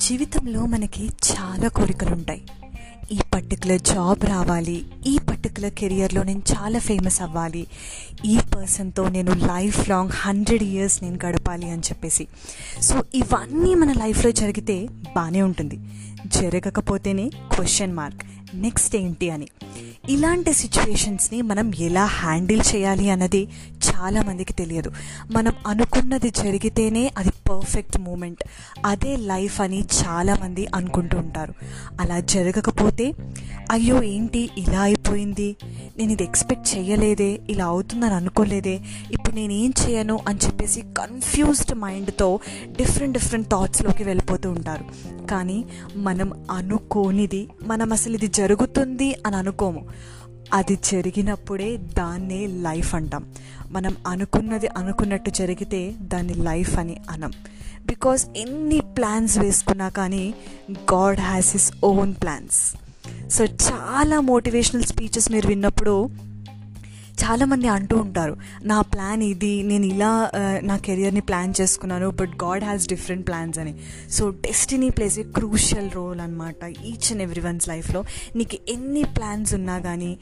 జీవితంలో మనకి చాలా కోరికలు ఉంటాయి ఈ పర్టికులర్ జాబ్ రావాలి ఈ పర్టికులర్ కెరియర్లో నేను చాలా ఫేమస్ అవ్వాలి ఈ పర్సన్తో నేను లైఫ్ లాంగ్ హండ్రెడ్ ఇయర్స్ నేను గడపాలి అని చెప్పేసి. సో ఇవన్నీ మన లైఫ్లో జరిగితే బాగానే ఉంటుంది. జరగకపోతేనే క్వశ్చన్ మార్క్ నెక్స్ట్ ఏంటి అని. ఇలాంటి సిచ్యువేషన్స్ని మనం ఎలా హ్యాండిల్ చేయాలి అన్నది చాలామందికి తెలియదు. మనం అనుకున్నది జరిగితేనే అది పర్ఫెక్ట్ మూమెంట్. అదే లైఫ్ అని చాలామంది అనుకుంటూ ఉంటారు. అలా జరగకపోతే అయ్యో ఏంటి ఇలా అయిపోయింది? నేను ఇది ఎక్స్పెక్ట్ చేయలేదే ఇలా అవుతుందని అనుకోలేదే ఇప్పుడు నేను ఏం చేయను అని చెప్పేసి కన్ఫ్యూజ్డ్ మైండ్తో డిఫరెంట్ డిఫరెంట్ థాట్స్లోకి వెళ్ళిపోతూ ఉంటారు. కానీ మనం అనుకోనిది మనం అసలు ఇది జరుగుతుంది అని అనుకోము. అది జరిగినప్పుడే దాన్నే లైఫ్ అంటాం. మనం అనుకున్నది అనుకున్నట్టు జరిగితే దాన్ని లైఫ్ అని అనం. బికాస్ ఎన్ని ప్లాన్స్ వేసుకున్నా కానీ god has his own plans so చాలా మోటివేషనల్ స్పీచెస్ మీరు విన్నప్పుడు చాలామంది అంటూ ఉంటారు నా ప్లాన్ ఇది నేను ఇలా నా కెరియర్ని ప్లాన్ చేసుకున్నాను but god has different plans అని. So destiny plays a crucial role అనమాట ఈచ్ అండ్ ఎవ్రీ వన్స్ లైఫ్లో. నీకు ఎన్ని ప్లాన్స్ ఉన్నా కానీ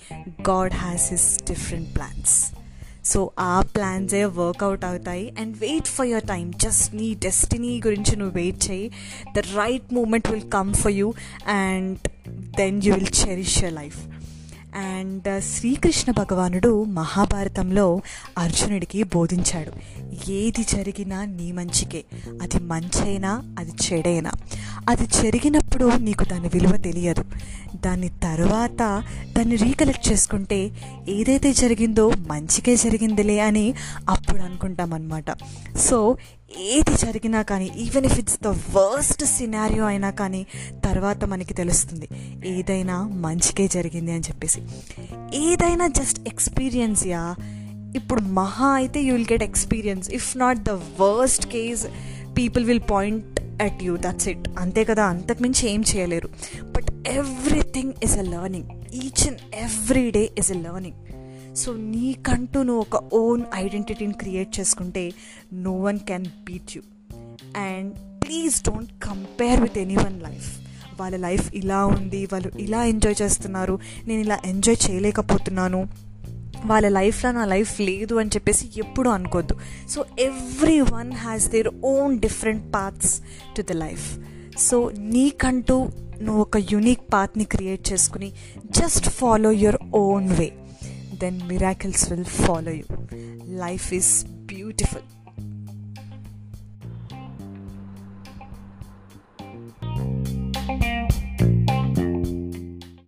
god has his different plans. So ఆ ప్లాన్సే వర్కౌట్ అవుతాయి. And wait for your time just నీ డెస్టినీ గురించి నువ్వు వెయిట్ చేయి. The right moment will come for you and then you will cherish your life. And Srikrishna భగవానుడు మహాభారతంలో అర్జునుడికి బోధించాడు. ఏది జరిగినా నీ మంచికే. అది మంచైనా అది చెడైనా. అది జరిగినప్పుడు నీకు దాని విలువ తెలియదు. దాని తర్వాత దాన్ని రీకలెక్ట్ చేసుకుంటే ఏదైతే జరిగిందో మంచికే జరిగిందిలే అని అప్పుడు అనుకుంటాం అనమాట సో ఏది జరిగినా కానీ even if it's the worst scenario అయినా కానీ తర్వాత మనకి తెలుస్తుంది ఏదైనా మంచికే జరిగింది అని చెప్పేసి. ఏదైనా జస్ట్ ఎక్స్పీరియన్స్ యా. ఇప్పుడు మహా అయితే you will get experience if not the worst case people will point at you that's it అంతే కదా అంతకుమించి ఏం చేయలేరు. But everything is a learning each and every day is a learning so నీకంటూ నువ్వు ఒక ఓన్ ఐడెంటిటీని క్రియేట్ చేసుకుంటే no one can beat you and please don't compare with anyone life వాళ్ళ లైఫ్ ఇలా ఉంది వాళ్ళు ఇలా ఎంజాయ్ చేస్తున్నారు నేను ఇలా ఎంజాయ్ చేయలేకపోతున్నాను. వాళ్ళ లైఫ్లో నా లైఫ్ లేదు అని చెప్పేసి ఎప్పుడు అనుకోద్దు. So everyone has their own different paths to the life so నీకంటూ నువ్వు ఒక యునిక్ పాత్ని క్రియేట్ చేసుకుని just follow your own way then miracles will follow you life is beautiful